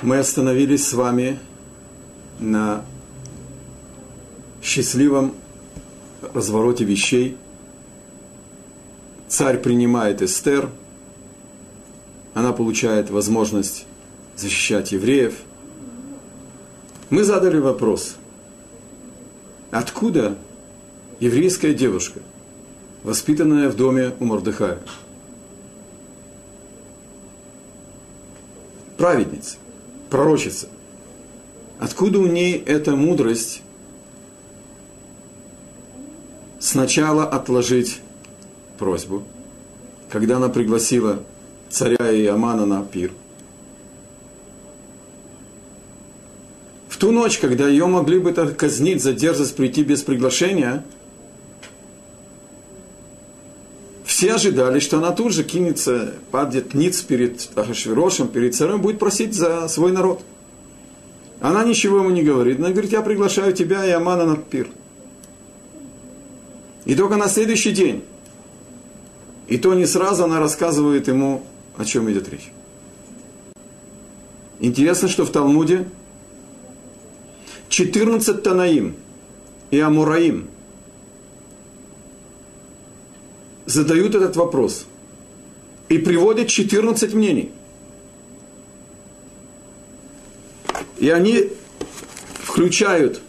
Мы остановились с вами на счастливом развороте вещей. Царь принимает Эстер, она получает возможность защищать евреев. Мы задали вопрос, откуда еврейская девушка, воспитанная в доме у Мордыхая, праведница, пророчица, откуда у ней эта мудрость сначала отложить просьбу, когда она пригласила царя и Амана на пир. В ту ночь, когда ее могли бы казнить за дерзость прийти без приглашения, все ожидали, что она тут же кинется, падет ниц перед Ахашвирошем, перед царем, будет просить за свой народ. Она ничего ему не говорит. Она говорит, я приглашаю тебя и Амана на пир. И только на следующий день, и то не сразу она рассказывает ему, о чем идет речь. Интересно, что в Талмуде 14 Танаим и Амураим задают этот вопрос и приводят 14 мнений. И они включают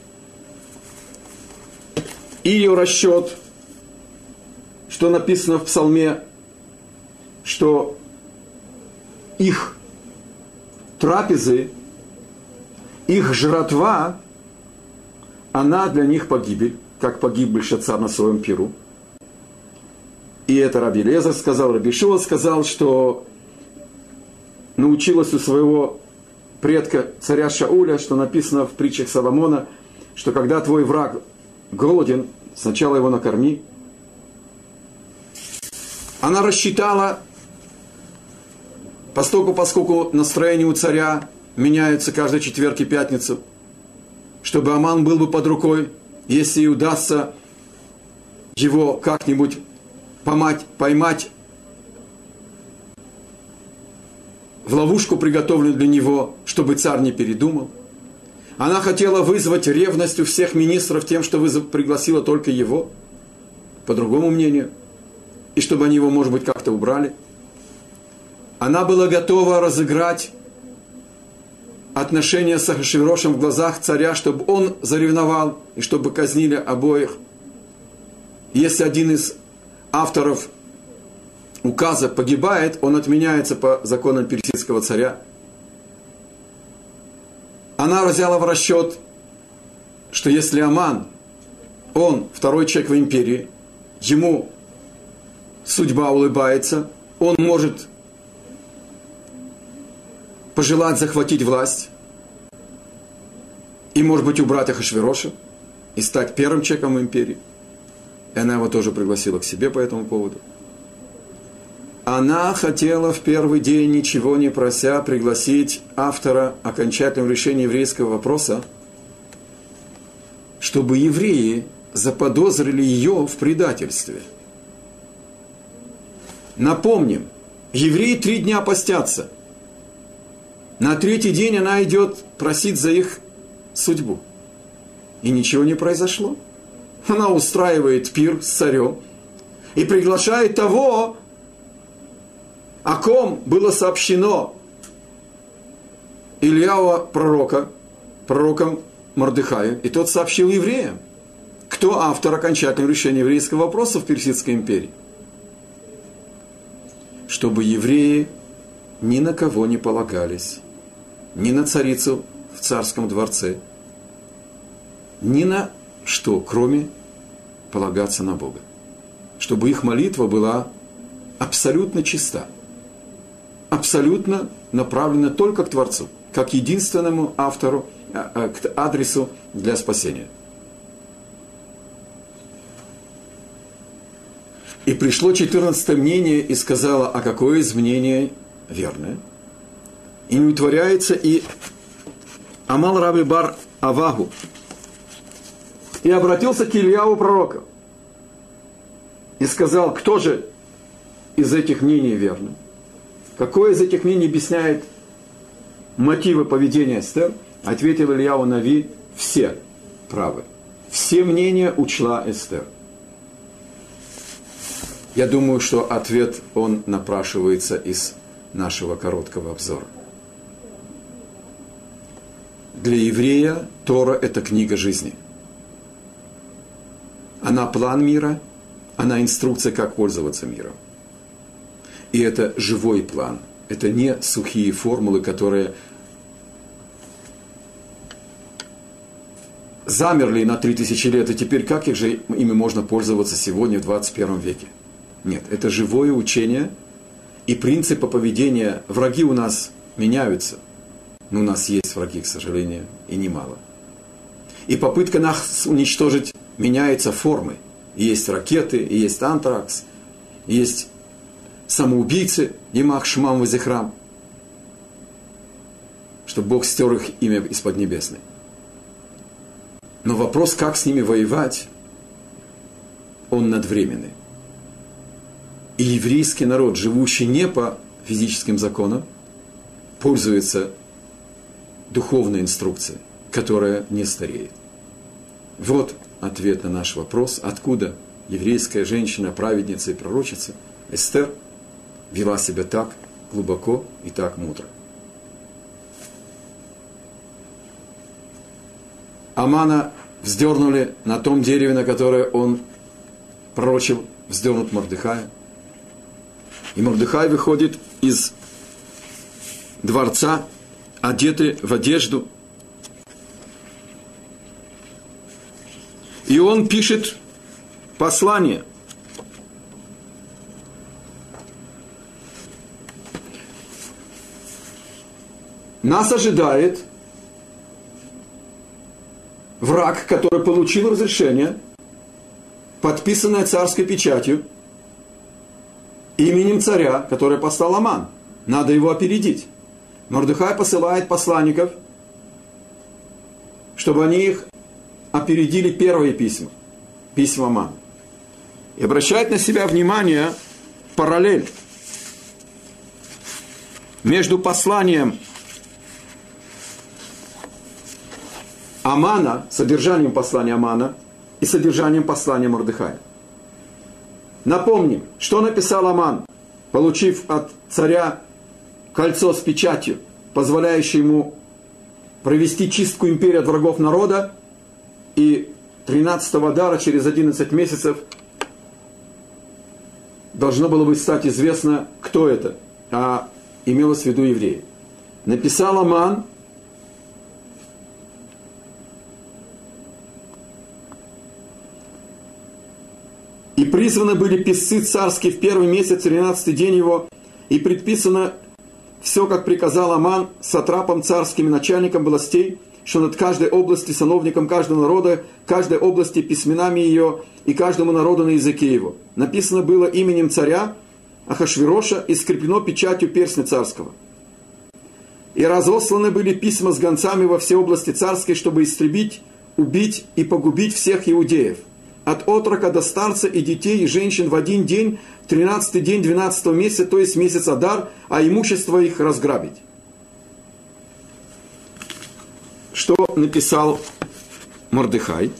ее расчет – что написано в псалме, что их трапезы, их жратва, она для них погибель, как погиб Бельшацар на своем пиру. И это Раби Лезер сказал, Раби Шуа сказал, что научилась у своего предка царя Шауля, что написано в притчах Соломона, что когда твой враг голоден, сначала его накорми, она рассчитала, поскольку, поскольку настроение у царя меняется каждый четверг и пятницу, чтобы Аман был бы под рукой, если удастся его как-нибудь помать, поймать в ловушку, приготовленную для него, чтобы царь не передумал. Она хотела вызвать ревность у всех министров тем, что пригласила только его, по другому мнению – и чтобы они его, может быть, как-то убрали. Она была готова разыграть отношения с Ахашвирошем в глазах царя, чтобы он заревновал и чтобы казнили обоих. Если один из авторов указа погибает, он отменяется по законам персидского царя. Она взяла в расчет, что если Аман, он второй человек в империи, ему судьба улыбается, он может пожелать захватить власть и, может быть, убрать Ахашвироша и стать первым человеком в империи. И она его тоже пригласила к себе по этому поводу. Она хотела в первый день, ничего не прося, пригласить автора окончательного решения еврейского вопроса, чтобы евреи заподозрили ее в предательстве – Напомним, евреи три дня постятся. На третий день она идет просить за их судьбу. И ничего не произошло. Она устраивает пир с царем и приглашает того, о ком было сообщено Ильява пророка, пророком Мордыхаю, и тот сообщил евреям, кто автор окончательного решения еврейского вопроса в Персидской империи. Чтобы евреи ни на кого не полагались, ни на царицу в царском дворце, ни на что, кроме полагаться на Бога. Чтобы их молитва была абсолютно чиста, абсолютно направлена только к Творцу, как единственному автору, а, а, к адресу для спасения – И пришло 14 мнение и сказала, а какое из мнений верное? И не утворяется и Амал Раби Бар Авагу. И обратился к Ильяву пророка. И сказал, кто же из этих мнений верно? Какое из этих мнений объясняет мотивы поведения Эстер, ответил Ильяу Нави, все правы. Все мнения учла Эстер. Я думаю, что ответ, он напрашивается из нашего короткого обзора. Для еврея Тора – это книга жизни. Она план мира, она инструкция, как пользоваться миром. И это живой план. Это не сухие формулы, которые замерли на 3000 лет, и теперь как их же ими можно пользоваться сегодня в 21 веке? Нет, это живое учение, и принципы поведения, враги у нас меняются, но у нас есть враги, к сожалению, и немало. И попытка нас уничтожить меняется формы. Есть ракеты, есть антракс, есть самоубийцы, Емах Шмам Вазихрам, чтобы Бог стер их имя из-под небесной. Но вопрос, как с ними воевать, он надвременный. И еврейский народ, живущий не по физическим законам, пользуется духовной инструкцией, которая не стареет. Вот ответ на наш вопрос, откуда еврейская женщина, праведница и пророчица Эстер вела себя так глубоко и так мудро. Амана вздернули на том дереве, на которое он пророчил, вздернут Мордыхая. И Мордыхай выходит из дворца, одетый в одежду. И он пишет послание. Нас ожидает – враг, который получил разрешение, подписанное царской печатью, именем царя, который послал Аман. Надо его опередить. Мордыхай посылает посланников, чтобы они их опередили первые письма, письма Аман. И обращает на себя внимание параллель между посланием Амана, содержанием послания Амана и содержанием послания Мордыхая. Напомним, что написал Аман, получив от царя кольцо с печатью, позволяющее ему провести чистку империи от врагов народа, и 13-го дара через 11 месяцев должно было бы стать известно, кто это, а имелось в виду евреи. Написал Аман И призваны были писцы царские в первый месяц, 13 день его, и предписано все, как приказал Аман, сатрапом царским начальником властей, что над каждой областью, сановником каждого народа, каждой области письменами ее и каждому народу на языке его. Написано было именем царя Ахашвироша и скреплено печатью перстня царского. И разосланы были письма с гонцами во все области царской, чтобы истребить, убить и погубить всех иудеев – от отрока до старца и детей и женщин в один день, тринадцатый день двенадцатого месяца, то есть месяц Адар, а имущество их разграбить. Что написал Мордыхай?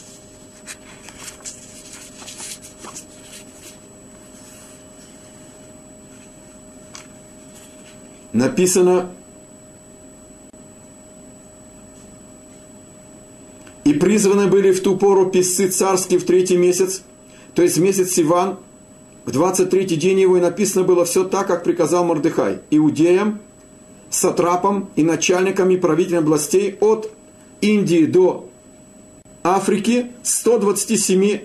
Написано И призваны были в ту пору писцы царские в третий месяц, то есть месяц Сиван, в 23-й день его и написано было все так, как приказал Мордыхай, иудеям, сатрапам и начальникам и правителям областей от Индии до Африки, 127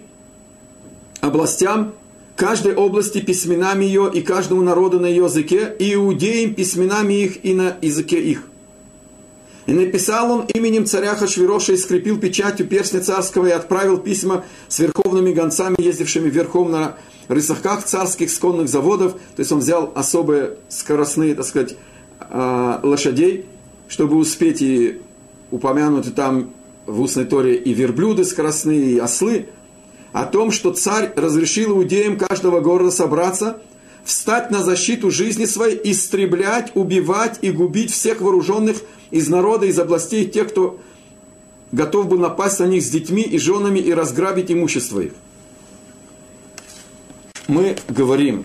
областям, каждой области письменами ее и каждому народу на ее языке, и иудеям письменами их и на языке их. И написал он именем царя Хашвироша и скрепил печатью перстня царского и отправил письма с верховными гонцами, ездившими верхом на рысаках царских сконных заводов. То есть он взял особые скоростные, так сказать, а, лошадей, чтобы успеть и упомянуты там в устной торе и верблюды скоростные, и ослы, о том, что царь разрешил иудеям каждого города собраться, встать на защиту жизни своей, истреблять, убивать и губить всех вооруженных из народа, из областей тех, кто готов был напасть на них с детьми и женами и разграбить имущество их. Мы говорим,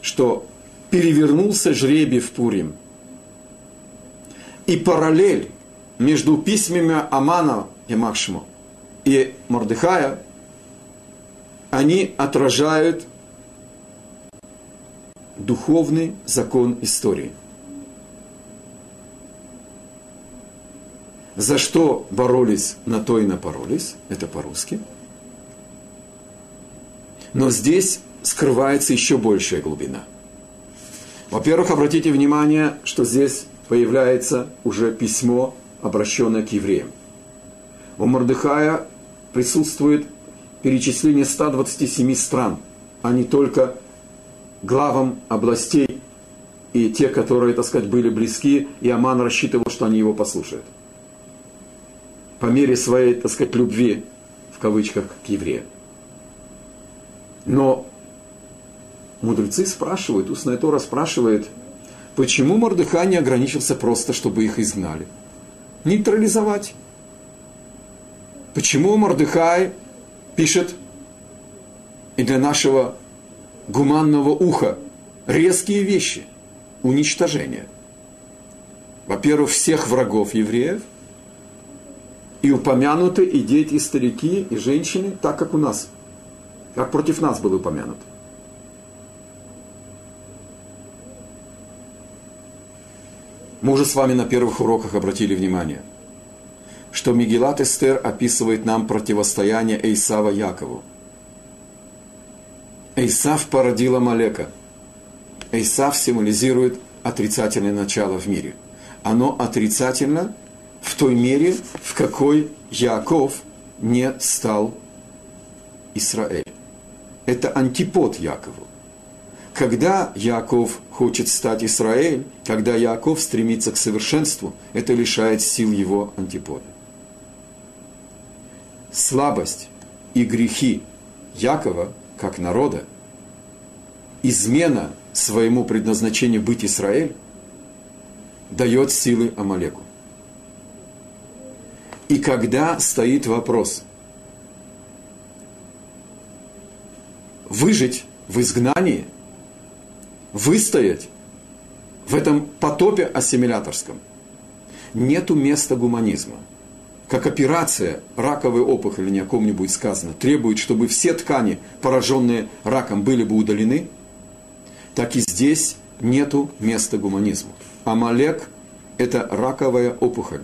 что перевернулся жребий в Пурим. И параллель между письмами Амана и Махшму и Мордыхая, они отражают духовный закон истории. За что боролись, на то и напоролись, это по-русски. Но здесь скрывается еще большая глубина. Во-первых, обратите внимание, что здесь появляется уже письмо, обращенное к евреям. У Мордыхая присутствует перечисление 127 стран, а не только главам областей и те, которые, так сказать, были близки, и Аман рассчитывал, что они его послушают. По мере своей, так сказать, любви, в кавычках, к евреям. Но мудрецы спрашивают, устная Тора спрашивает, почему Мордыхай не ограничился просто, чтобы их изгнали? Нейтрализовать. Почему Мордыхай пишет и для нашего гуманного уха резкие вещи, уничтожение. Во-первых, всех врагов евреев, и упомянуты и дети, и старики, и женщины, так как у нас, как против нас было упомянуто. Мы уже с вами на первых уроках обратили внимание, что Мегилат Эстер описывает нам противостояние Эйсава Якову – Эйсав породил Амалека. Эйсав символизирует отрицательное начало в мире. Оно отрицательно в той мере, в какой Яков не стал Израиль. Это антипод Якову. Когда Яков хочет стать Израиль, когда Яков стремится к совершенству, это лишает сил его антипода. Слабость и грехи Якова – как народа, измена своему предназначению быть Израиль, дает силы Амалеку. И когда стоит вопрос выжить в изгнании, выстоять в этом потопе ассимиляторском, нету места гуманизма – как операция раковой опухоли, не о ком-нибудь сказано, требует, чтобы все ткани, пораженные раком, были бы удалены, так и здесь нету места гуманизму. Амалек – это раковая опухоль.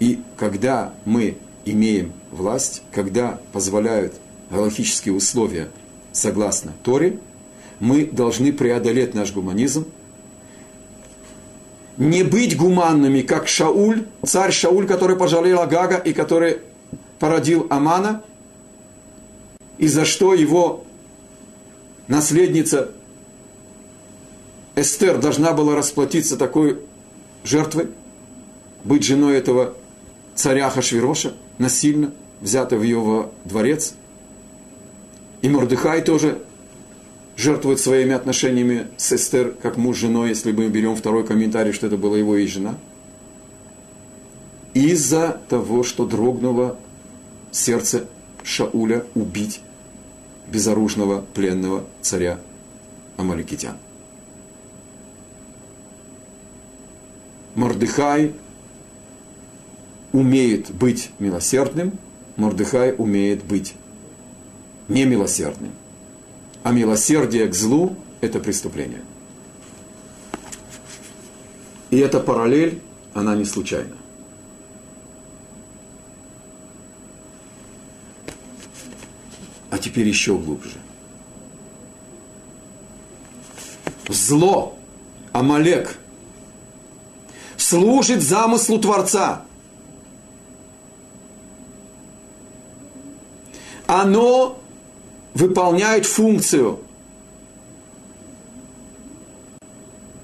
И когда мы имеем власть, когда позволяют галактические условия согласно Торе, мы должны преодолеть наш гуманизм – не быть гуманными, как Шауль, царь Шауль, который пожалел Агага и который породил Амана, и за что его наследница Эстер должна была расплатиться такой жертвой, быть женой этого царя Хашвироша, насильно взятой в его дворец. И Мордыхай тоже жертвует своими отношениями с Эстер, как муж с женой, если мы берем второй комментарий, что это была его и жена. Из-за того, что дрогнуло сердце Шауля убить безоружного пленного царя Амаликитян. Мордыхай умеет быть милосердным, Мордыхай умеет быть немилосердным а милосердие к злу – это преступление. И эта параллель, она не случайна. А теперь еще глубже. Зло, Амалек, служит замыслу Творца. Оно выполняют функцию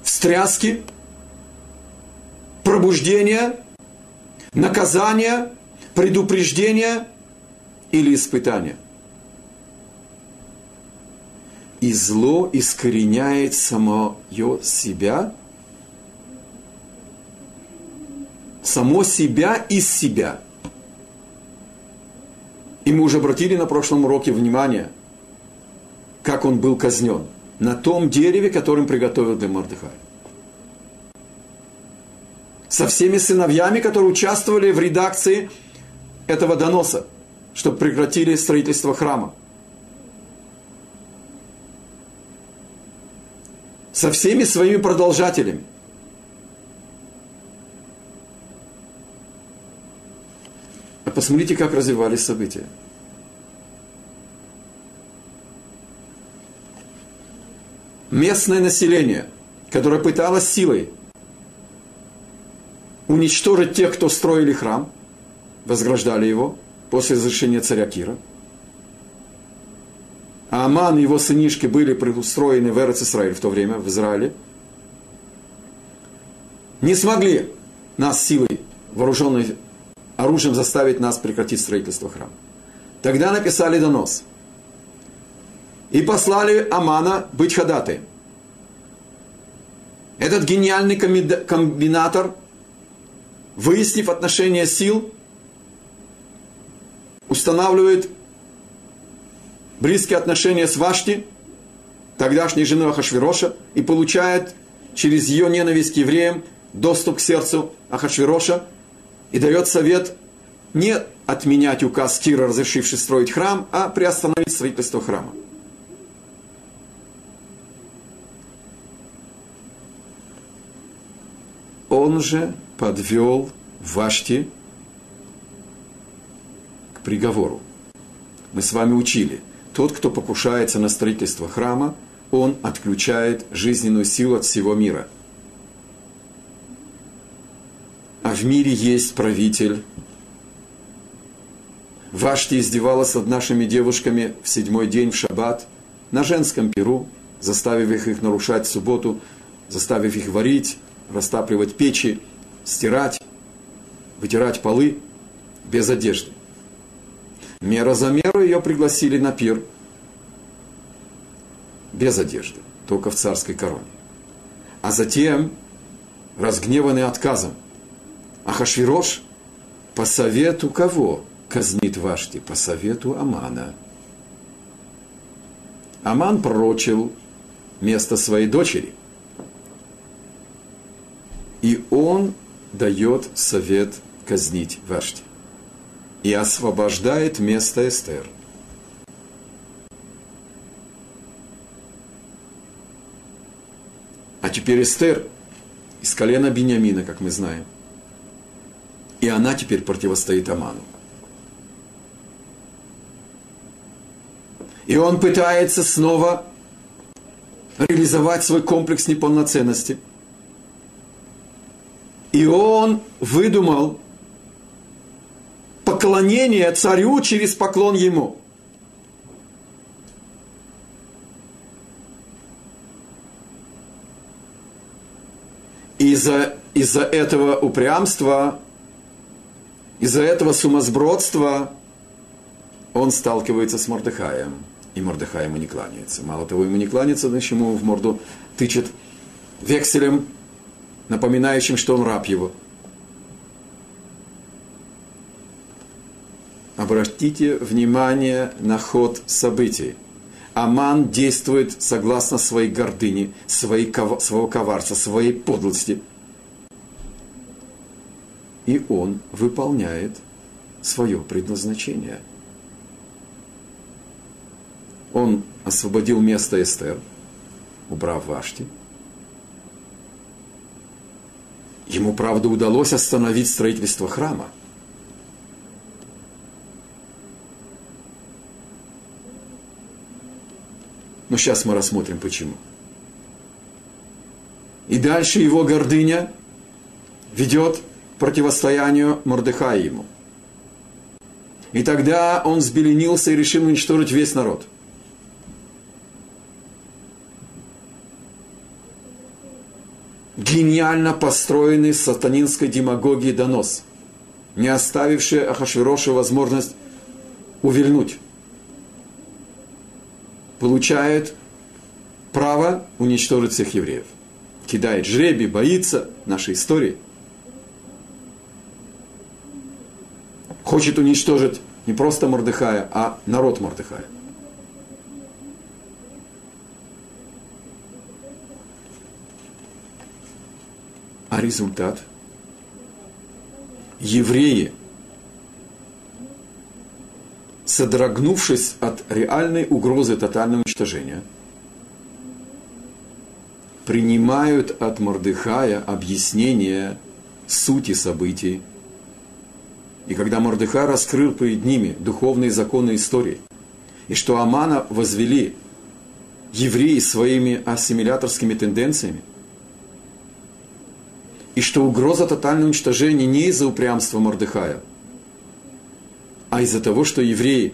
встряски, пробуждения, наказания, предупреждения или испытания. и зло искореняет самое себя, само себя из себя. И мы уже обратили на прошлом уроке внимание, как он был казнен на том дереве, которым приготовил для Мордыхая. Со всеми сыновьями, которые участвовали в редакции этого доноса, чтобы прекратили строительство храма. Со всеми своими продолжателями. А посмотрите, как развивались события. Местное население, которое пыталось силой уничтожить тех, кто строили храм, возграждали его после разрешения царя Кира. А Аман и его сынишки были устроены в Эрец Исраиль в то время, в Израиле. Не смогли нас силой вооруженной оружием заставить нас прекратить строительство храма. Тогда написали донос. И послали Амана быть ходатаем. Этот гениальный комбинатор, выяснив отношения сил, устанавливает близкие отношения с Вашти, тогдашней женой Ахашвироша, и получает через ее ненависть к евреям доступ к сердцу Ахашвироша – и дает совет не отменять указ Кира, разрешивший строить храм, а приостановить строительство храма. Он же подвел Вашти к приговору. Мы с вами учили, тот, кто покушается на строительство храма, он отключает жизненную силу от всего мира – а в мире есть правитель. Вашти издевалась над нашими девушками в седьмой день в шаббат на женском перу, заставив их нарушать субботу, заставив их варить, растапливать печи, стирать, вытирать полы без одежды. Мера за меру ее пригласили на пир без одежды, только в царской короне. А затем, разгневанный отказом, Ахашвирош по совету кого казнит Вашти? По совету Амана. Аман пророчил место своей дочери. И он дает совет казнить Вашти. И освобождает место Эстер. А теперь Эстер из колена Бениамина, как мы знаем – и она теперь противостоит Аману. И он пытается снова реализовать свой комплекс неполноценности. И он выдумал поклонение царю через поклон ему. Из-за из этого упрямства из-за этого сумасбродства он сталкивается с Мордыхаем. И Мордыхай ему не кланяется. Мало того, ему не кланяется, значит, ему в морду тычет векселем, напоминающим, что он раб его. Обратите внимание на ход событий. Аман действует согласно своей гордыне, своей, своего коварства, своей подлости – и он выполняет свое предназначение. Он освободил место Эстер, убрав Вашти. Ему, правда, удалось остановить строительство храма. Но сейчас мы рассмотрим, почему. И дальше его гордыня ведет противостоянию Мордыхая ему. И тогда он взбеленился и решил уничтожить весь народ. Гениально построенный сатанинской демагогией донос, не оставивший Ахашвирошу возможность увильнуть. Получает право уничтожить всех евреев. Кидает жребий, боится нашей истории. Хочет уничтожить не просто Мордыхая, а народ Мордыхая. А результат? Евреи, содрогнувшись от реальной угрозы тотального уничтожения, принимают от Мордыхая объяснение сути событий. И когда Мордыхай раскрыл перед ними духовные законы истории, и что Амана возвели евреи своими ассимиляторскими тенденциями, и что угроза тотального уничтожения не из-за упрямства Мордыхая, а из-за того, что евреи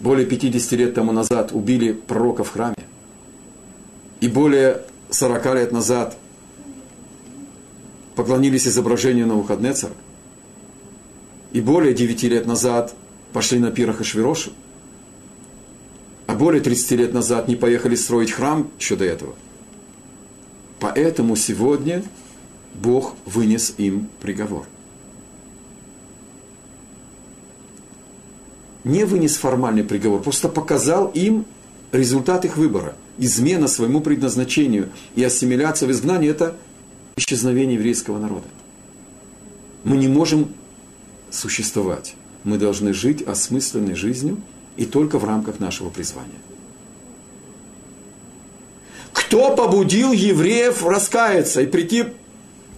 более 50 лет тому назад убили пророка в храме, и более 40 лет назад поклонились изображению Навуходнецера, и более 9 лет назад пошли на пирах Ашвирошу, а более 30 лет назад не поехали строить храм еще до этого. Поэтому сегодня Бог вынес им приговор. Не вынес формальный приговор, просто показал им результат их выбора – измена своему предназначению и ассимиляция в изгнании – это исчезновение еврейского народа. Мы не можем существовать. Мы должны жить осмысленной жизнью и только в рамках нашего призвания. Кто побудил евреев раскаяться и прийти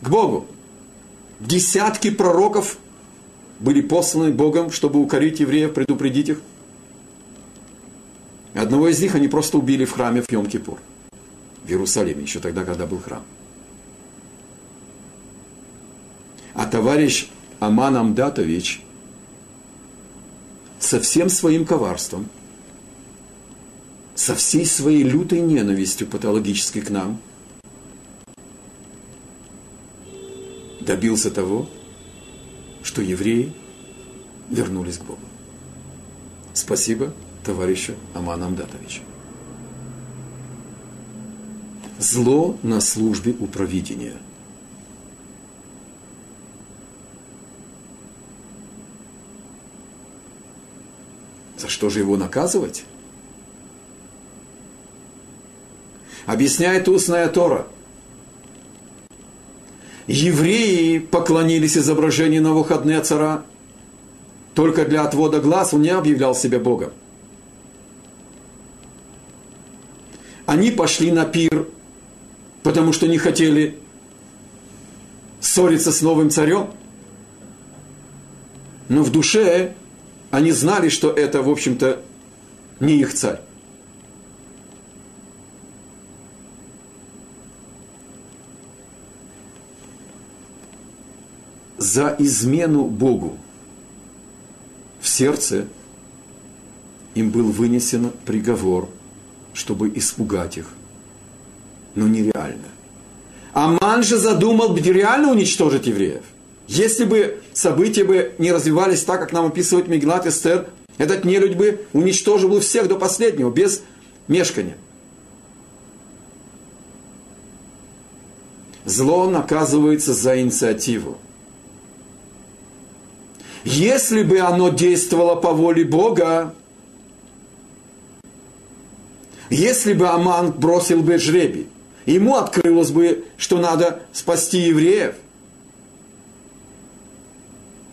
к Богу? Десятки пророков были посланы Богом, чтобы укорить евреев, предупредить их – Одного из них они просто убили в храме в Йом-Кипур, в Иерусалиме, еще тогда, когда был храм. А товарищ Аман Амдатович со всем своим коварством, со всей своей лютой ненавистью патологической к нам, добился того, что евреи вернулись к Богу. Спасибо товарища Амана Амдатовича. Зло на службе у провидения. За что же его наказывать? Объясняет устная Тора. Евреи поклонились изображению на выходные цара только для отвода глаз, он не объявлял себя Богом. Они пошли на пир, потому что не хотели ссориться с новым царем. Но в душе они знали, что это, в общем-то, не их царь. За измену Богу в сердце им был вынесен приговор – чтобы испугать их. Но нереально. Аман же задумал реально уничтожить евреев. Если бы события бы не развивались так, как нам описывает Меглат Эстер, этот нелюдь бы уничтожил бы всех до последнего, без мешкания. Зло наказывается за инициативу. Если бы оно действовало по воле Бога, если бы Аман бросил бы жребий, ему открылось бы, что надо спасти евреев,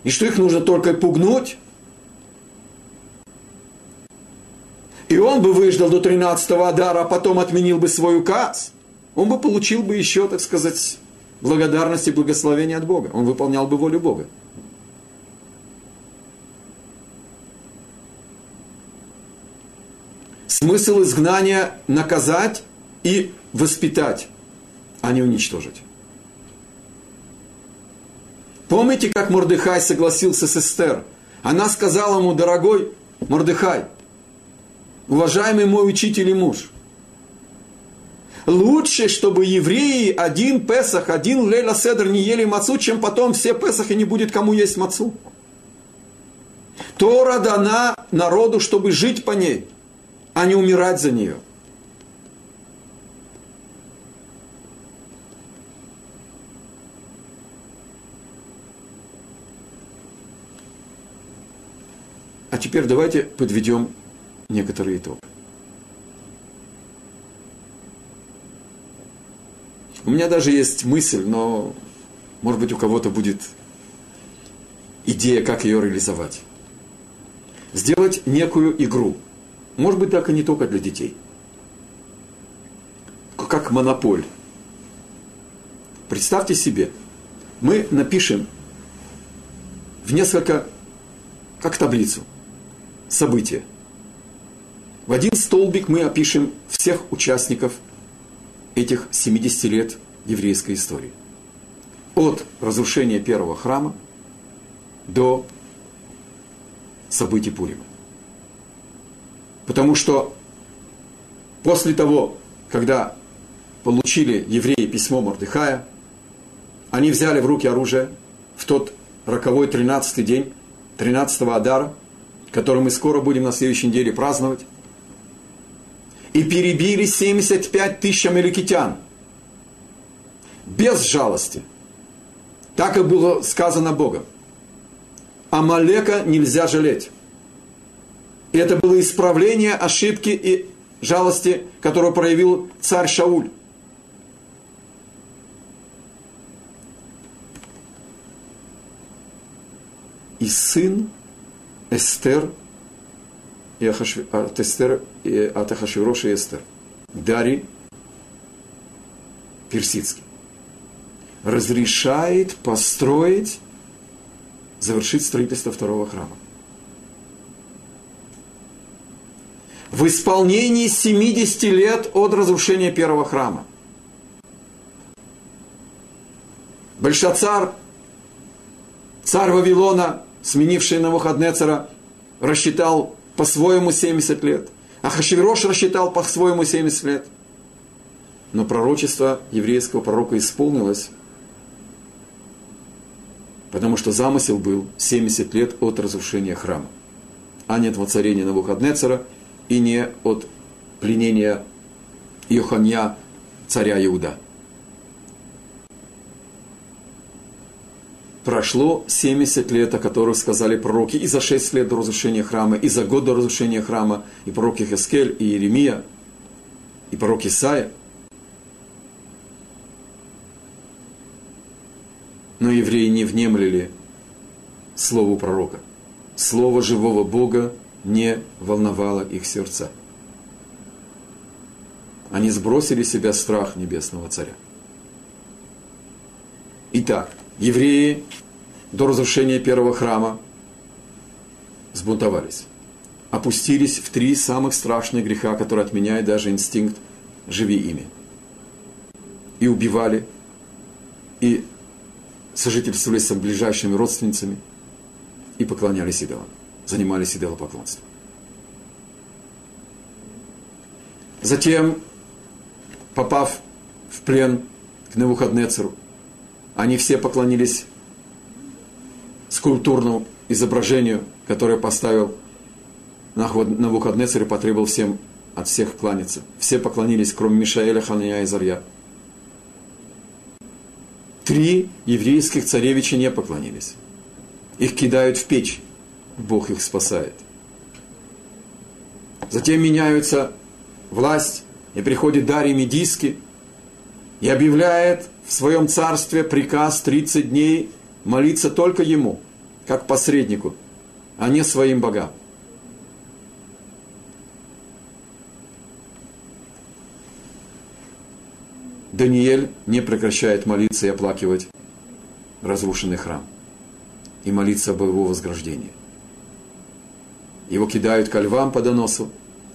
и что их нужно только пугнуть, и он бы выждал до 13-го Адара, а потом отменил бы свой указ, он бы получил бы еще, так сказать, благодарность и благословение от Бога. Он выполнял бы волю Бога. Смысл изгнания – наказать и воспитать, а не уничтожить. Помните, как Мордыхай согласился с Эстер? Она сказала ему, дорогой Мордыхай, уважаемый мой учитель и муж, лучше, чтобы евреи один Песах, один Лейла Седр не ели мацу, чем потом все Песахи не будет кому есть мацу. Тора дана народу, чтобы жить по ней – а не умирать за нее. А теперь давайте подведем некоторый итог. У меня даже есть мысль, но, может быть, у кого-то будет идея, как ее реализовать. Сделать некую игру – может быть, так и не только для детей. Как монополь. Представьте себе, мы напишем в несколько, как таблицу, события. В один столбик мы опишем всех участников этих 70 лет еврейской истории. От разрушения первого храма до событий Пурима. Потому что после того, когда получили евреи письмо Мордыхая, они взяли в руки оружие в тот роковой 13-й день, 13-го Адара, который мы скоро будем на следующей неделе праздновать, и перебили 75 тысяч амеликитян. Без жалости. Так и было сказано Богом. Амалека нельзя жалеть. И это было исправление ошибки и жалости, которую проявил царь Шауль. И сын Эстер и Ахашв... от Эстер, и от Ахашвироша Эстер. Дари персидский. Разрешает построить, завершить строительство второго храма. В исполнении 70 лет от разрушения первого храма. Большацар, царь Вавилона, сменивший Навуходнецера, рассчитал по-своему 70 лет. А Хашвирош рассчитал по-своему 70 лет. Но пророчество еврейского пророка исполнилось, потому что замысел был 70 лет от разрушения храма, а не от воцарения Навуходнецера и не от пленения Йоханья, царя Иуда. прошло 70 лет, о которых сказали пророки, и за 6 лет до разрушения храма, и за год до разрушения храма, и пророк Хескель, и Иеремия, и пророк Исаия. Но евреи не внемлили слову пророка. Слово живого Бога не волновало их сердца. Они сбросили с себя страх небесного царя. Итак, евреи до разрушения первого храма сбунтовались. Опустились в три самых страшных греха, которые отменяют даже инстинкт «живи ими». И убивали, и сожительствовали с ближайшими родственницами, и поклонялись идолам, занимались идолопоклонством. Затем, попав в плен к Навуходнецеру, они все поклонились скульптурному изображению, которое поставил на Навуходнецер и потребовал всем от всех кланяться. Все поклонились, кроме Мишаэля, Ханая и Зарья. Три еврейских царевича не поклонились. Их кидают в печь. Бог их спасает. Затем меняются власть, и приходит Дарий Медийский, и объявляет в своем царстве приказ 30 дней молиться только ему, как посреднику, а не своим богам. Даниэль не прекращает молиться и оплакивать разрушенный храм и молиться об его возграждении. Его кидают ко львам по доносу,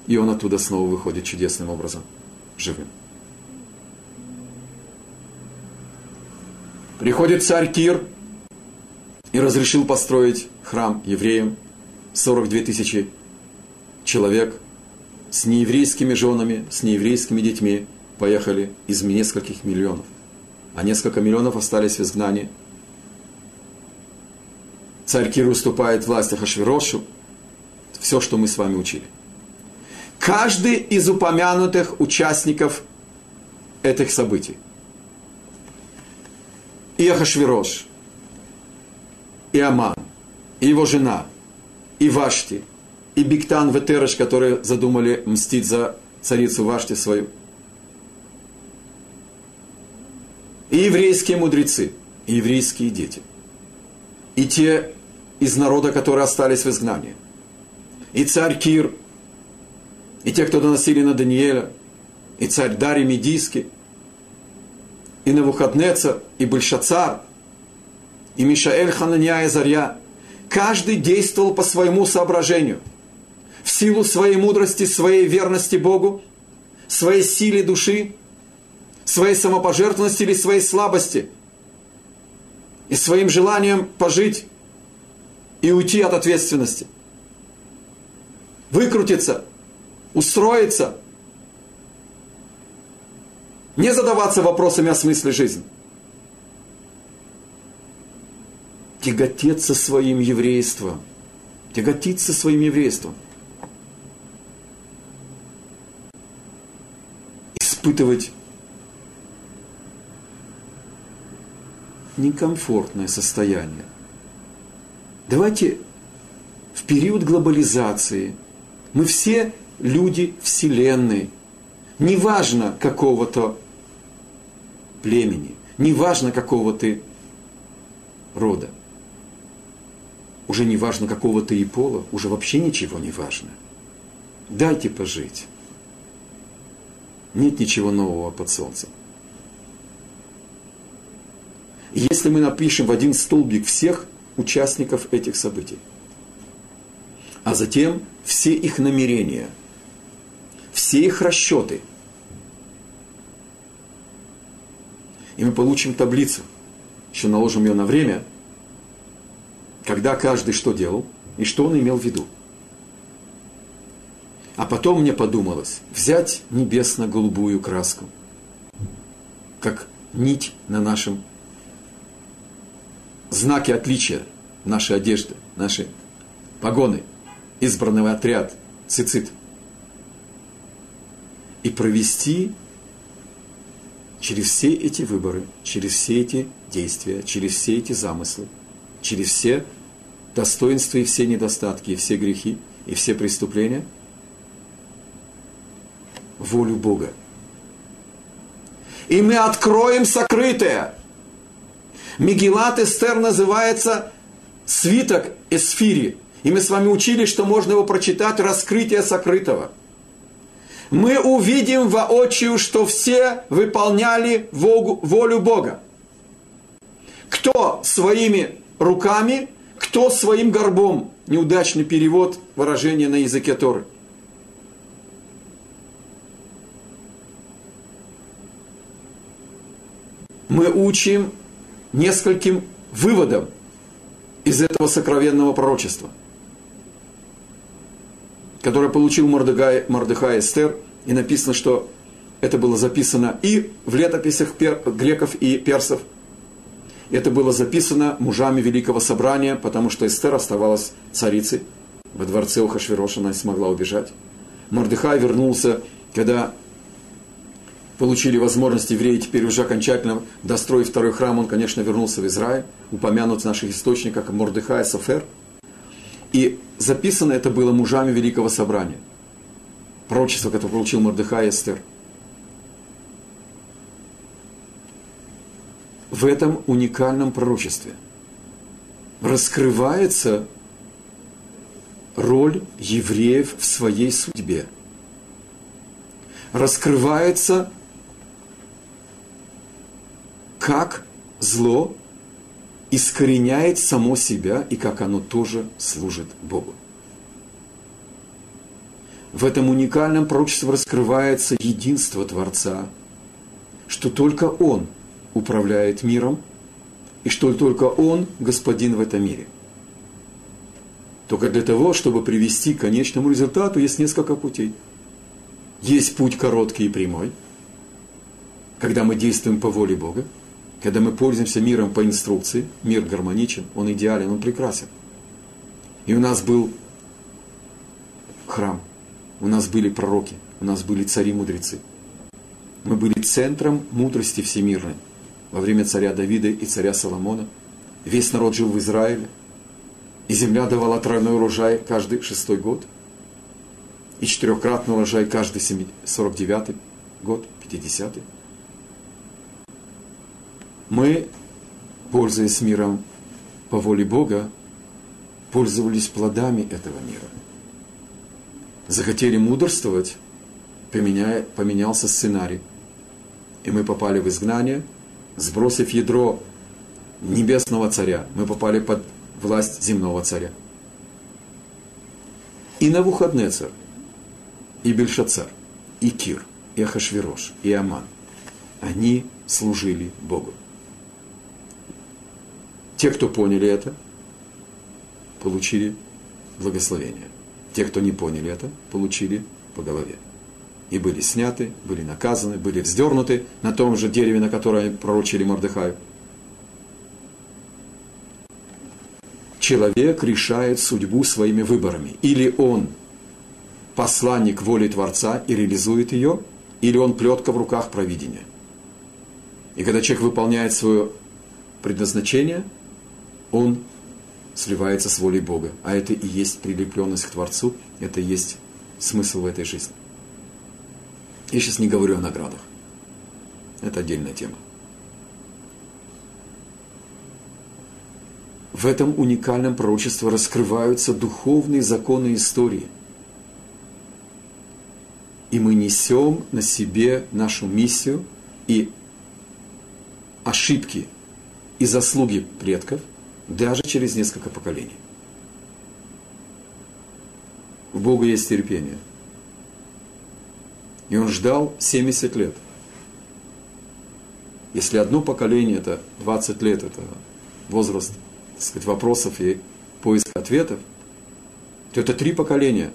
и он оттуда снова выходит чудесным образом, живым. Приходит царь Кир и разрешил построить храм евреям. 42 тысячи человек с нееврейскими женами, с нееврейскими детьми поехали из нескольких миллионов. А несколько миллионов остались в изгнании. Царь Кир уступает власти Хашвирошу. Все, что мы с вами учили. Каждый из упомянутых участников этих событий – и Ахашвирош, и Аман, и его жена, и Вашти, и Биктан Ветерыш, которые задумали мстить за царицу Вашти свою. И еврейские мудрецы, и еврейские дети, и те из народа, которые остались в изгнании, и царь Кир, и те, кто доносили на Даниэля, и царь Дарий Медийский, и Навуходнецер, и Большацар, и Мишаэль Хананя и Зарья. Каждый действовал по своему соображению, в силу своей мудрости, своей верности Богу, своей силе души, своей самопожертвованности или своей слабости, и своим желанием пожить и уйти от ответственности. Выкрутиться, устроиться, не задаваться вопросами о смысле жизни. Тяготеться своим еврейством. Тяготиться своим еврейством. Испытывать некомфортное состояние. Давайте в период глобализации мы все люди Вселенной. Неважно какого-то племени, неважно какого ты рода. Уже не важно какого ты и пола, уже вообще ничего не важно. Дайте пожить. Нет ничего нового под солнцем. Если мы напишем в один столбик всех участников этих событий, а затем все их намерения, все их расчеты, и мы получим таблицу, еще наложим ее на время, когда каждый что делал и что он имел в виду. А потом мне подумалось взять небесно-голубую краску, как нить на нашем знаке отличия нашей одежды, нашей погоны, избранный отряд, цицит. И провести через все эти выборы, через все эти действия, через все эти замыслы, через все достоинства и все недостатки, и все грехи, и все преступления, волю Бога. И мы откроем сокрытое – Мегилат Эстер называется свиток Эсфири. И мы с вами учили, что можно его прочитать «Раскрытие сокрытого». Мы увидим воочию, что все выполняли волю Бога. Кто своими руками, кто своим горбом. Неудачный перевод выражения на языке Торы. Мы учим нескольким выводам из этого сокровенного пророчества, которое получил Мордыхай, Мордыхай Эстер, и написано, что это было записано и в летописях пер, греков и персов, это было записано мужами Великого Собрания, потому что Эстер оставалась царицей. Во дворце у Хашвироша она смогла убежать. Мордыхай вернулся, когда получили возможность евреи теперь уже окончательно достроить второй храм, он, конечно, вернулся в Израиль, упомянут в наших источниках Мордыхай Софер. И записано это было мужами Великого Собрания. Пророчество, которое получил Мордыхай Эстер. В этом уникальном пророчестве раскрывается роль евреев в своей судьбе. Раскрывается как зло искореняет само себя и как оно тоже служит Богу. В этом уникальном пророчестве раскрывается единство Творца, что только Он управляет миром, и что только Он господин в этом мире. Только для того, чтобы привести к конечному результату, есть несколько путей. Есть путь короткий и прямой, когда мы действуем по воле Бога – когда мы пользуемся миром по инструкции, мир гармоничен, он идеален, он прекрасен. И у нас был храм, у нас были пророки, у нас были цари-мудрецы. Мы были центром мудрости всемирной во время царя Давида и царя Соломона. Весь народ жил в Израиле, и земля давала тройной урожай каждый шестой год. и четырехкратно урожай каждый 49 год, 50 -й. Мы, пользуясь миром по воле Бога, пользовались плодами этого мира. Захотели мудрствовать, поменяя, поменялся сценарий. И мы попали в изгнание, сбросив ядро небесного царя, мы попали под власть земного царя. И Навуходнецар, и Бельшацар, и Кир, и Ахашвирош, и Аман, они служили Богу. Те, кто поняли это, получили благословение. Те, кто не поняли это, получили по голове. И были сняты, были наказаны, были вздернуты на том же дереве, на которое пророчили Мордыхаю. Человек решает судьбу своими выборами. Или он посланник воли Творца и реализует ее, или он плетка в руках провидения. И когда человек выполняет свое предназначение, он сливается с волей Бога. А это и есть прилепленность к Творцу, это и есть смысл в этой жизни. Я сейчас не говорю о наградах. Это отдельная тема. В этом уникальном пророчестве раскрываются духовные законы истории. И мы несем на себе нашу миссию и ошибки и заслуги предков даже через несколько поколений. В Бога есть терпение. И он ждал 70 лет. Если одно поколение это 20 лет, это возраст так сказать, вопросов и поиска ответов, то это три поколения.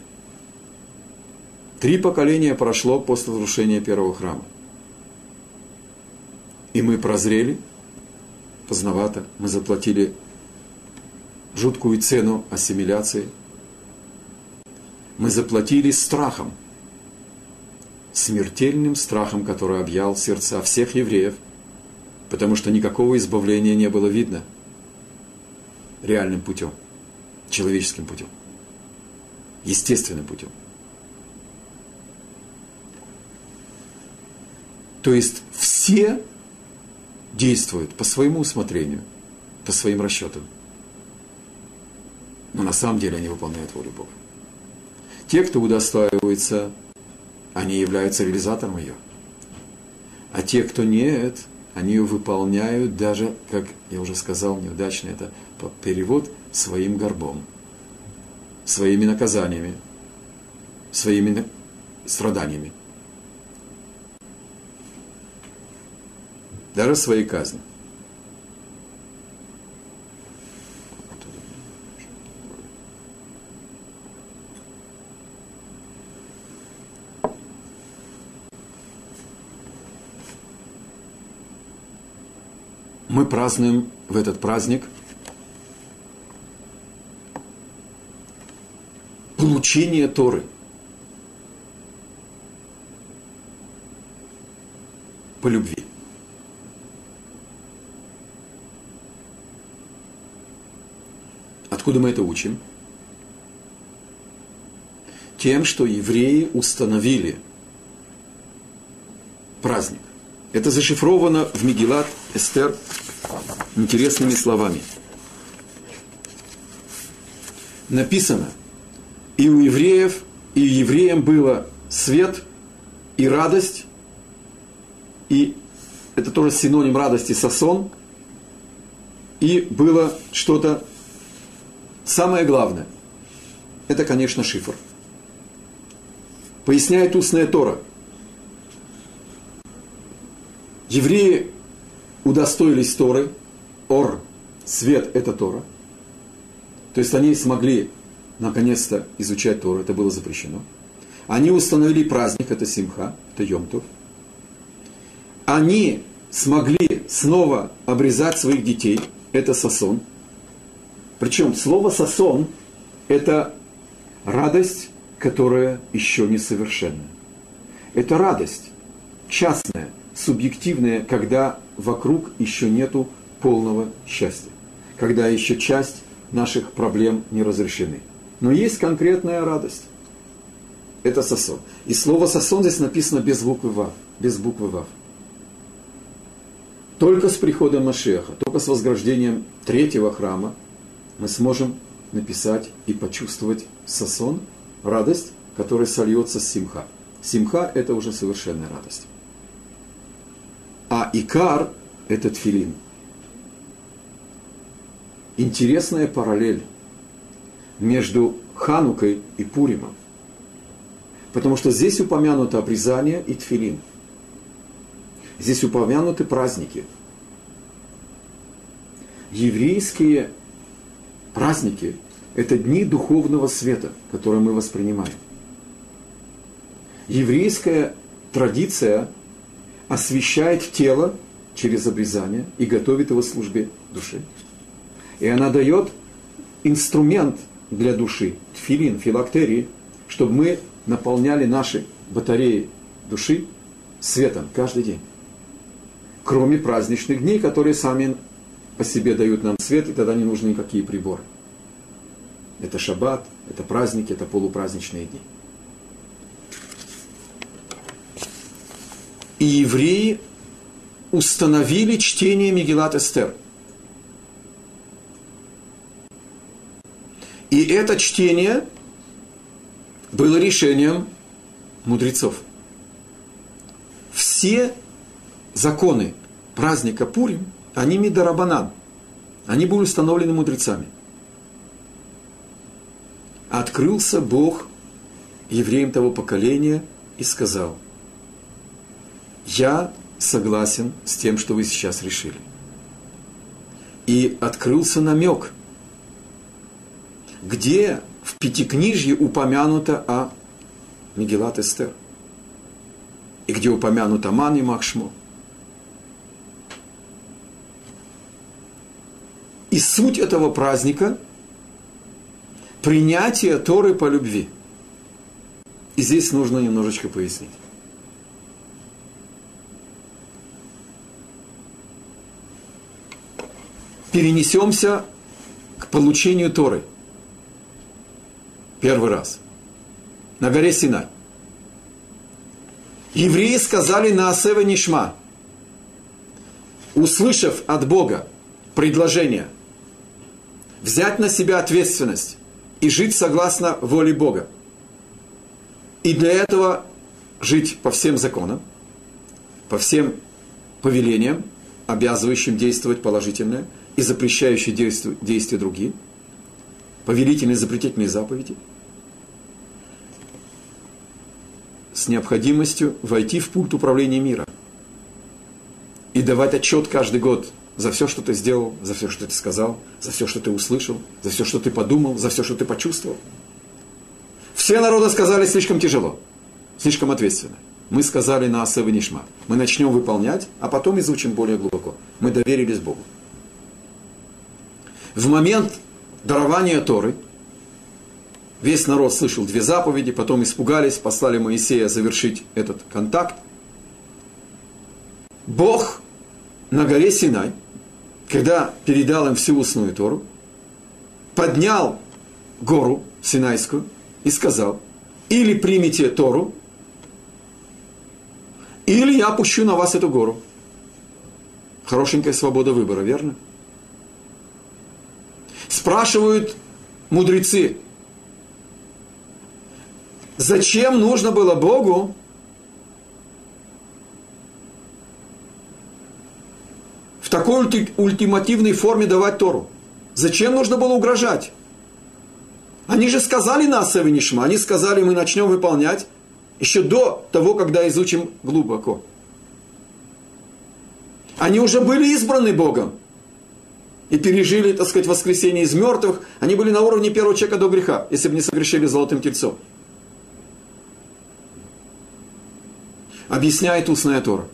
Три поколения прошло после разрушения первого храма. И мы прозрели, поздновато, мы заплатили жуткую цену ассимиляции. Мы заплатили страхом, смертельным страхом, который объял сердца всех евреев, потому что никакого избавления не было видно. Реальным путем, человеческим путем, естественным путем. То есть все действуют по своему усмотрению, по своим расчетам но на самом деле они выполняют волю Бога. Те, кто удостаивается, они являются реализатором ее. А те, кто нет, они ее выполняют даже, как я уже сказал, неудачно это перевод, своим горбом, своими наказаниями, своими страданиями. Даже своей казни. Мы празднуем в этот праздник получение Торы. По любви. Откуда мы это учим? Тем, что евреи установили праздник. Это зашифровано в Мегилат Эстер интересными словами. Написано, и у евреев, и евреям было свет и радость, и это тоже синоним радости сосон, и было что-то самое главное. Это, конечно, шифр. Поясняет устная Тора. Евреи удостоились Торы, Ор, свет – это Тора. То есть они смогли наконец-то изучать Тору, это было запрещено. Они установили праздник, это Симха, это Йомтов. Они смогли снова обрезать своих детей, это Сосон. Причем слово Сосон – это радость, которая еще не совершенна. Это радость частная, субъективная, когда вокруг еще нету полного счастья, когда еще часть наших проблем не разрешены. Но есть конкретная радость. это сосон. И слово сосон здесь написано без буквы Вав. Без буквы Вав. Только с приходом Машеха, только с возграждением третьего храма мы сможем написать и почувствовать сосон, радость, которая сольется с симха. Симха – это уже совершенная радость. А икар – это тфилин. Интересная параллель между Ханукой и Пуримом. Потому что здесь упомянуто обрезание и тфилин. Здесь упомянуты праздники. Еврейские праздники – это дни духовного света, которые мы воспринимаем. Еврейская традиция освещает тело через обрезание и готовит его службе души. И она дает инструмент для души, филин, филактерии, чтобы мы наполняли наши батареи души светом каждый день. Кроме праздничных дней, которые сами по себе дают нам свет, и тогда не нужны никакие приборы. Это шаббат, это праздники, это полупраздничные дни. И евреи установили чтение Мегилат Эстер. И это чтение было решением мудрецов. Все законы праздника Пурим, они мидарабанан. Они были установлены мудрецами. Открылся Бог евреям того поколения и сказал, я согласен с тем, что вы сейчас решили. И открылся намек, где в Пятикнижье упомянуто о Мегелат Эстер, и где упомянуто Ман и Махшмо. И суть этого праздника – принятие Торы по любви. И здесь нужно немножечко пояснить. Перенесемся к получению Торы. Первый раз. На горе Синай. Евреи сказали на Асева Нишма, услышав от Бога предложение взять на себя ответственность и жить согласно воле Бога. И для этого жить по всем законам, по всем повелениям, обязывающим действовать положительное – и запрещающие действия, действия другие, повелительные запретительные заповеди, с необходимостью войти в пульт управления мира и давать отчет каждый год за все, что ты сделал, за все, что ты сказал, за все, что ты услышал, за все, что ты подумал, за все, что ты почувствовал. Все народы сказали слишком тяжело, слишком ответственно. Мы сказали на Асева Нишма. Мы начнем выполнять, а потом изучим более глубоко. Мы доверились Богу в момент дарования Торы весь народ слышал две заповеди, потом испугались, послали Моисея завершить этот контакт. Бог на горе Синай, когда передал им всю устную Тору, поднял гору Синайскую и сказал, или примите Тору, или я пущу на вас эту гору. Хорошенькая свобода выбора, верно? Спрашивают мудрецы, зачем нужно было Богу в такой ультимативной форме давать Тору? Зачем нужно было угрожать? Они же сказали на Асавинишма, они сказали, мы начнем выполнять еще до того, когда изучим глубоко. Они уже были избраны Богом и пережили, так сказать, воскресение из мертвых, они были на уровне первого человека до греха, если бы не согрешили золотым тельцом. Объясняет устная Тора.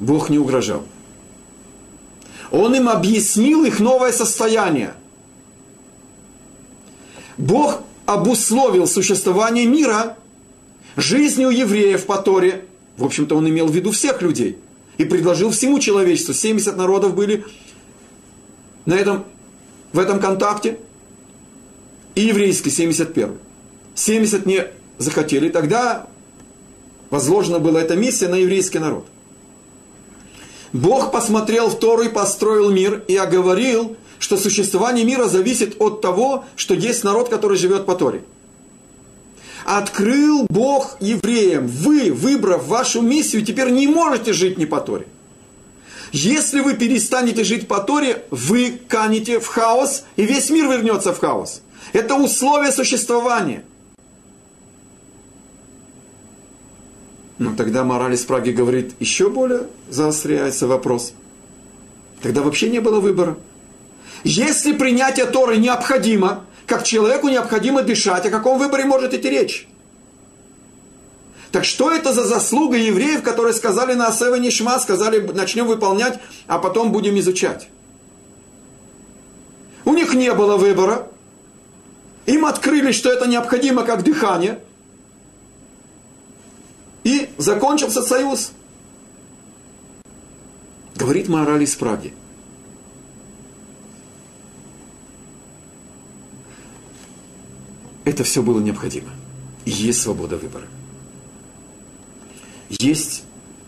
Бог не угрожал. Он им объяснил их новое состояние. Бог обусловил существование мира жизнью евреев по Торе. В общем-то, он имел в виду всех людей – и предложил всему человечеству. 70 народов были на этом, в этом контакте. И еврейский 71. 70 не захотели, тогда возложена была эта миссия на еврейский народ. Бог посмотрел в Тору и построил мир и оговорил, что существование мира зависит от того, что есть народ, который живет по Торе. Открыл Бог евреям, вы, выбрав вашу миссию, теперь не можете жить не по Торе. Если вы перестанете жить по Торе, вы канете в хаос, и весь мир вернется в хаос. Это условие существования – Но тогда мораль из Праги говорит, еще более заостряется вопрос. Тогда вообще не было выбора. Если принятие Торы необходимо, как человеку необходимо дышать, о каком выборе может идти речь? Так что это за заслуга евреев, которые сказали на Асева Нишма, сказали, начнем выполнять, а потом будем изучать? У них не было выбора. Им открыли, что это необходимо как дыхание – и закончился союз. Говорит Маораль из Праги. Это все было необходимо. И есть свобода выбора. Есть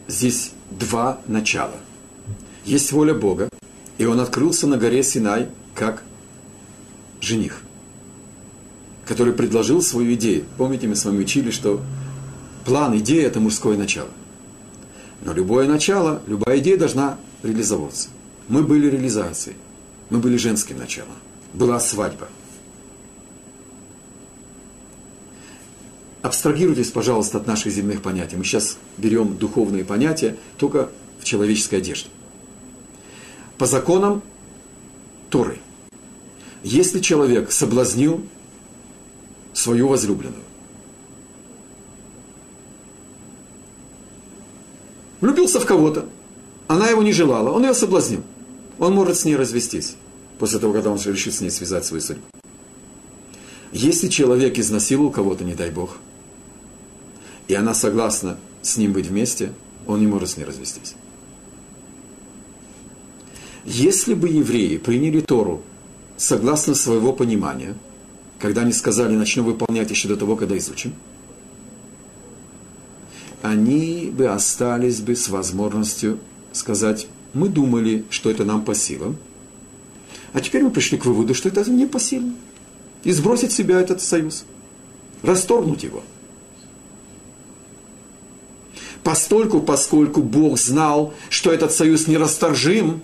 здесь два начала. Есть воля Бога, и он открылся на горе Синай как жених, который предложил свою идею. Помните, мы с вами учили, что План, идея – это мужское начало. Но любое начало, любая идея должна реализовываться. Мы были реализацией. Мы были женским началом. Была свадьба. Абстрагируйтесь, пожалуйста, от наших земных понятий. Мы сейчас берем духовные понятия только в человеческой одежде. По законам Торы, если человек соблазнил свою возлюбленную, влюбился в кого-то, она его не желала, он ее соблазнил. Он может с ней развестись, после того, когда он решит с ней связать свою судьбу. Если человек изнасиловал кого-то, не дай Бог, и она согласна с ним быть вместе, он не может с ней развестись. Если бы евреи приняли Тору согласно своего понимания, когда они сказали, начнем выполнять еще до того, когда изучим – они бы остались бы с возможностью сказать, мы думали, что это нам по силам, а теперь мы пришли к выводу, что это не по силам. И сбросить с себя этот союз, расторгнуть его. Постольку, поскольку Бог знал, что этот союз нерасторжим,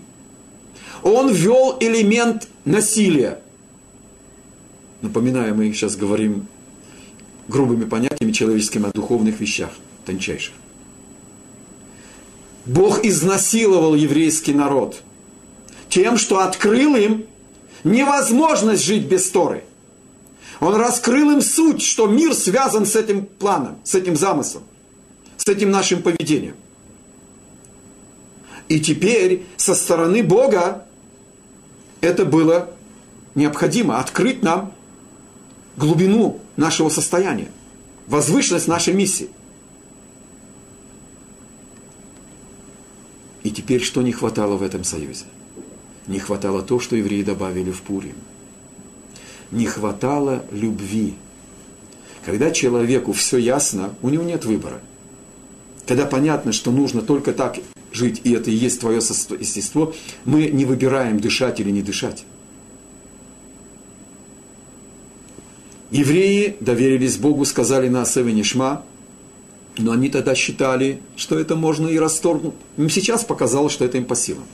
Он ввел элемент насилия. Напоминаю, мы сейчас говорим грубыми понятиями человеческими о духовных вещах – тончайших. Бог изнасиловал еврейский народ тем, что открыл им невозможность жить без Торы. Он раскрыл им суть, что мир связан с этим планом, с этим замыслом, с этим нашим поведением. И теперь со стороны Бога это было необходимо открыть нам глубину нашего состояния, возвышенность нашей миссии. И теперь что не хватало в этом союзе? Не хватало то, что евреи добавили в Пурим. Не хватало любви. Когда человеку все ясно, у него нет выбора. Когда понятно, что нужно только так жить, и это и есть твое естество, мы не выбираем дышать или не дышать. Евреи доверились Богу, сказали на Асеве Нишма, но они тогда считали, что это можно и расторгнуть. Им сейчас показалось, что это им по силам.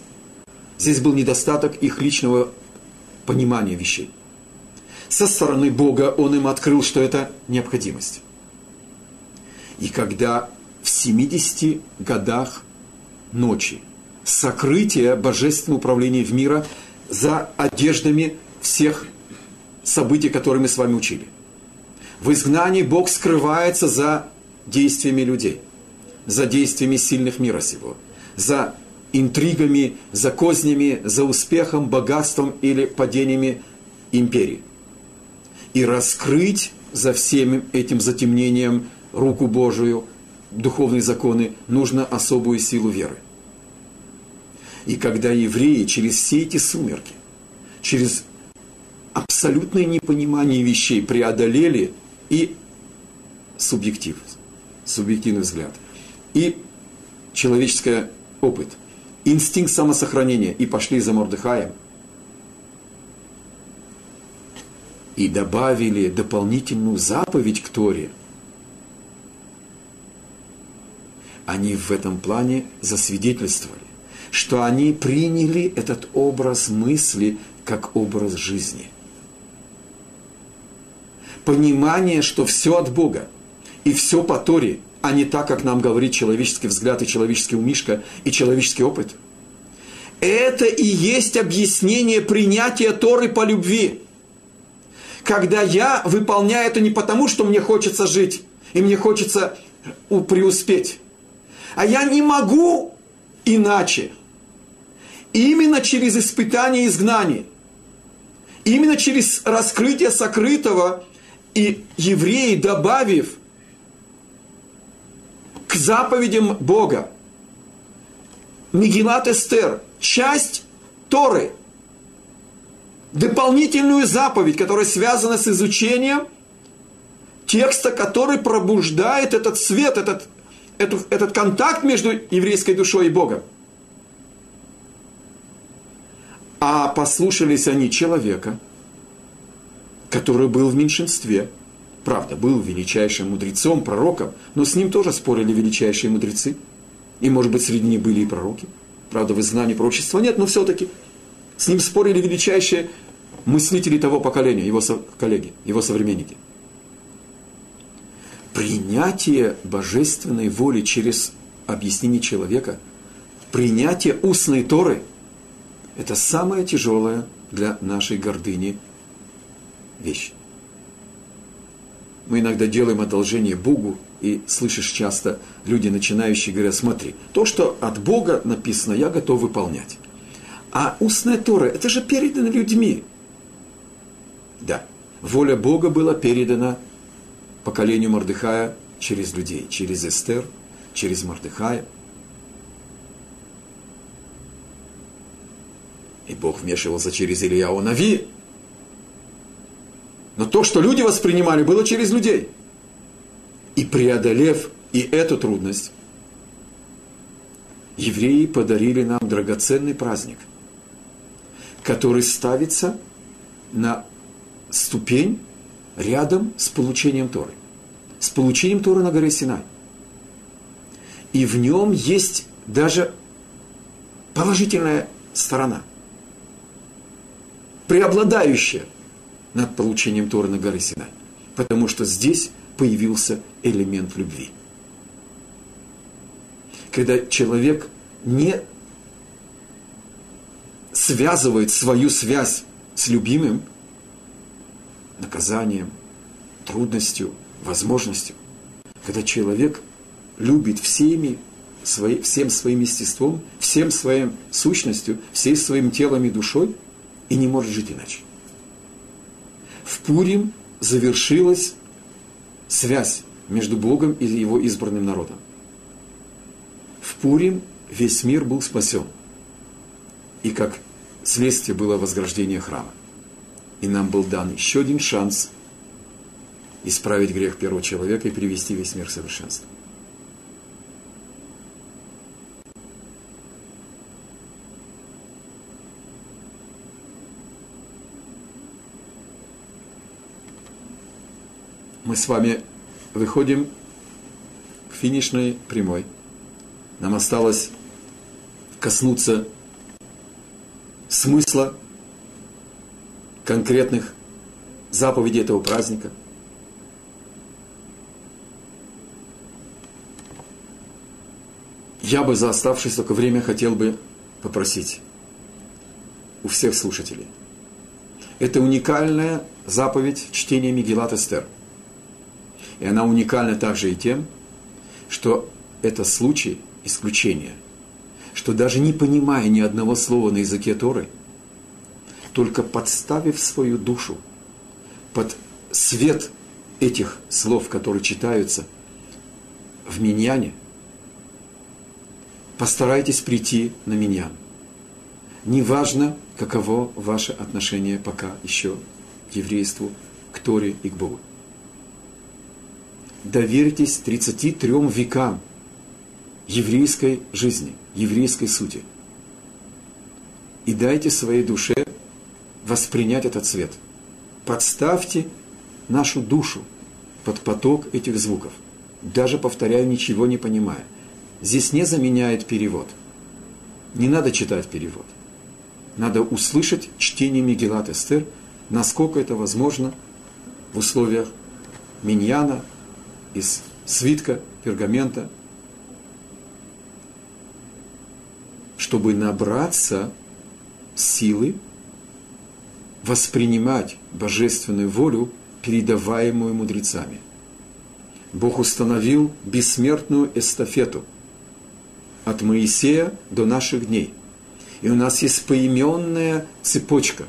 Здесь был недостаток их личного понимания вещей. Со стороны Бога Он им открыл, что это необходимость. И когда в 70 годах ночи сокрытие божественного управления в мира за одеждами всех событий, которые мы с вами учили. В изгнании Бог скрывается за действиями людей, за действиями сильных мира сего, за интригами, за кознями, за успехом, богатством или падениями империи. И раскрыть за всем этим затемнением руку Божию, духовные законы, нужно особую силу веры. И когда евреи через все эти сумерки, через абсолютное непонимание вещей преодолели и субъектив, субъективный взгляд, и человеческий опыт, инстинкт самосохранения, и пошли за Мордыхаем, и добавили дополнительную заповедь к Торе. Они в этом плане засвидетельствовали, что они приняли этот образ мысли как образ жизни – понимание, что все от Бога и все по Торе, а не так, как нам говорит человеческий взгляд и человеческий умишка и человеческий опыт. Это и есть объяснение принятия Торы по любви. Когда я выполняю это не потому, что мне хочется жить и мне хочется преуспеть, а я не могу иначе. Именно через испытание и изгнание, именно через раскрытие сокрытого и евреи, добавив к заповедям Бога. Мегилат Эстер, часть Торы, дополнительную заповедь, которая связана с изучением текста, который пробуждает этот свет, этот, этот, этот контакт между еврейской душой и Богом. А послушались они человека – который был в меньшинстве. Правда, был величайшим мудрецом, пророком, но с ним тоже спорили величайшие мудрецы. И, может быть, среди них были и пророки. Правда, в знании пророчества нет, но все-таки с ним спорили величайшие мыслители того поколения, его коллеги, его современники. Принятие божественной воли через объяснение человека, принятие устной Торы – это самое тяжелое для нашей гордыни вещь. Мы иногда делаем одолжение Богу, и слышишь часто, люди начинающие говорят, смотри, то, что от Бога написано, я готов выполнять. А устная Тора, это же передано людьми. Да, воля Бога была передана поколению Мордыхая через людей, через Эстер, через Мордыхая. И Бог вмешивался через Ильяу Нави, но то, что люди воспринимали, было через людей. И преодолев и эту трудность, евреи подарили нам драгоценный праздник, который ставится на ступень рядом с получением Торы. С получением Торы на горе Синай. И в нем есть даже положительная сторона, преобладающая – над получением Торы на горе Синай. Потому что здесь появился элемент любви. Когда человек не связывает свою связь с любимым наказанием, трудностью, возможностью, когда человек любит всеми свои, всем своим естеством, всем своим сущностью, всей своим телом и душой и не может жить иначе в Пурим завершилась связь между Богом и его избранным народом. В Пурим весь мир был спасен. И как следствие было возграждение храма. И нам был дан еще один шанс исправить грех первого человека и привести весь мир к совершенству. мы с вами выходим к финишной прямой. Нам осталось коснуться смысла конкретных заповедей этого праздника. Я бы за оставшееся только время хотел бы попросить у всех слушателей. Это уникальная заповедь чтения Мегилат Эстер – и она уникальна также и тем, что это случай исключения, что даже не понимая ни одного слова на языке Торы, только подставив свою душу под свет этих слов, которые читаются в Миньяне, постарайтесь прийти на Миньян. Неважно, каково ваше отношение пока еще к еврейству, к Торе и к Богу. доверьтесь 33 векам еврейской жизни, еврейской сути. И дайте своей душе воспринять этот цвет. Подставьте нашу душу под поток этих звуков. Даже, повторяю, ничего не понимая. Здесь не заменяет перевод. Не надо читать перевод. Надо услышать чтение Мегелат Эстер, насколько это возможно в условиях миньяна, из свитка, пергамента, чтобы набраться силы воспринимать божественную волю, передаваемую мудрецами. Бог установил бессмертную эстафету от Моисея до наших дней. И у нас есть поименная цепочка,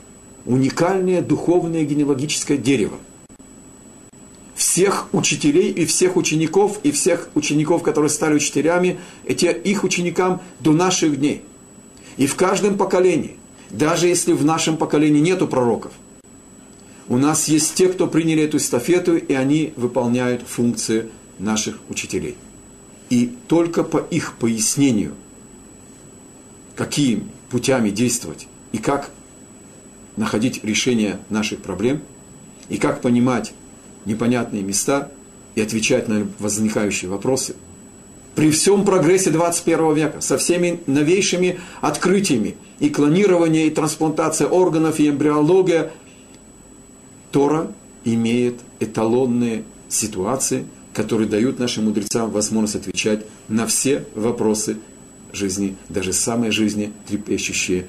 уникальное духовное генеалогическое дерево. Всех учителей и всех учеников, и всех учеников, которые стали учителями, эти их ученикам до наших дней. И в каждом поколении – даже если в нашем поколении нету пророков, у нас есть те, кто приняли эту эстафету, и они выполняют функции наших учителей. И только по их пояснению, какими путями действовать и как находить решение наших проблем, и как понимать непонятные места и отвечать на возникающие вопросы – при всем прогрессе 21 века, со всеми новейшими открытиями, и клонирование, и трансплантация органов, и эмбриология, Тора имеет эталонные ситуации, которые дают нашим мудрецам возможность отвечать на все вопросы жизни, даже самые жизни трепещущие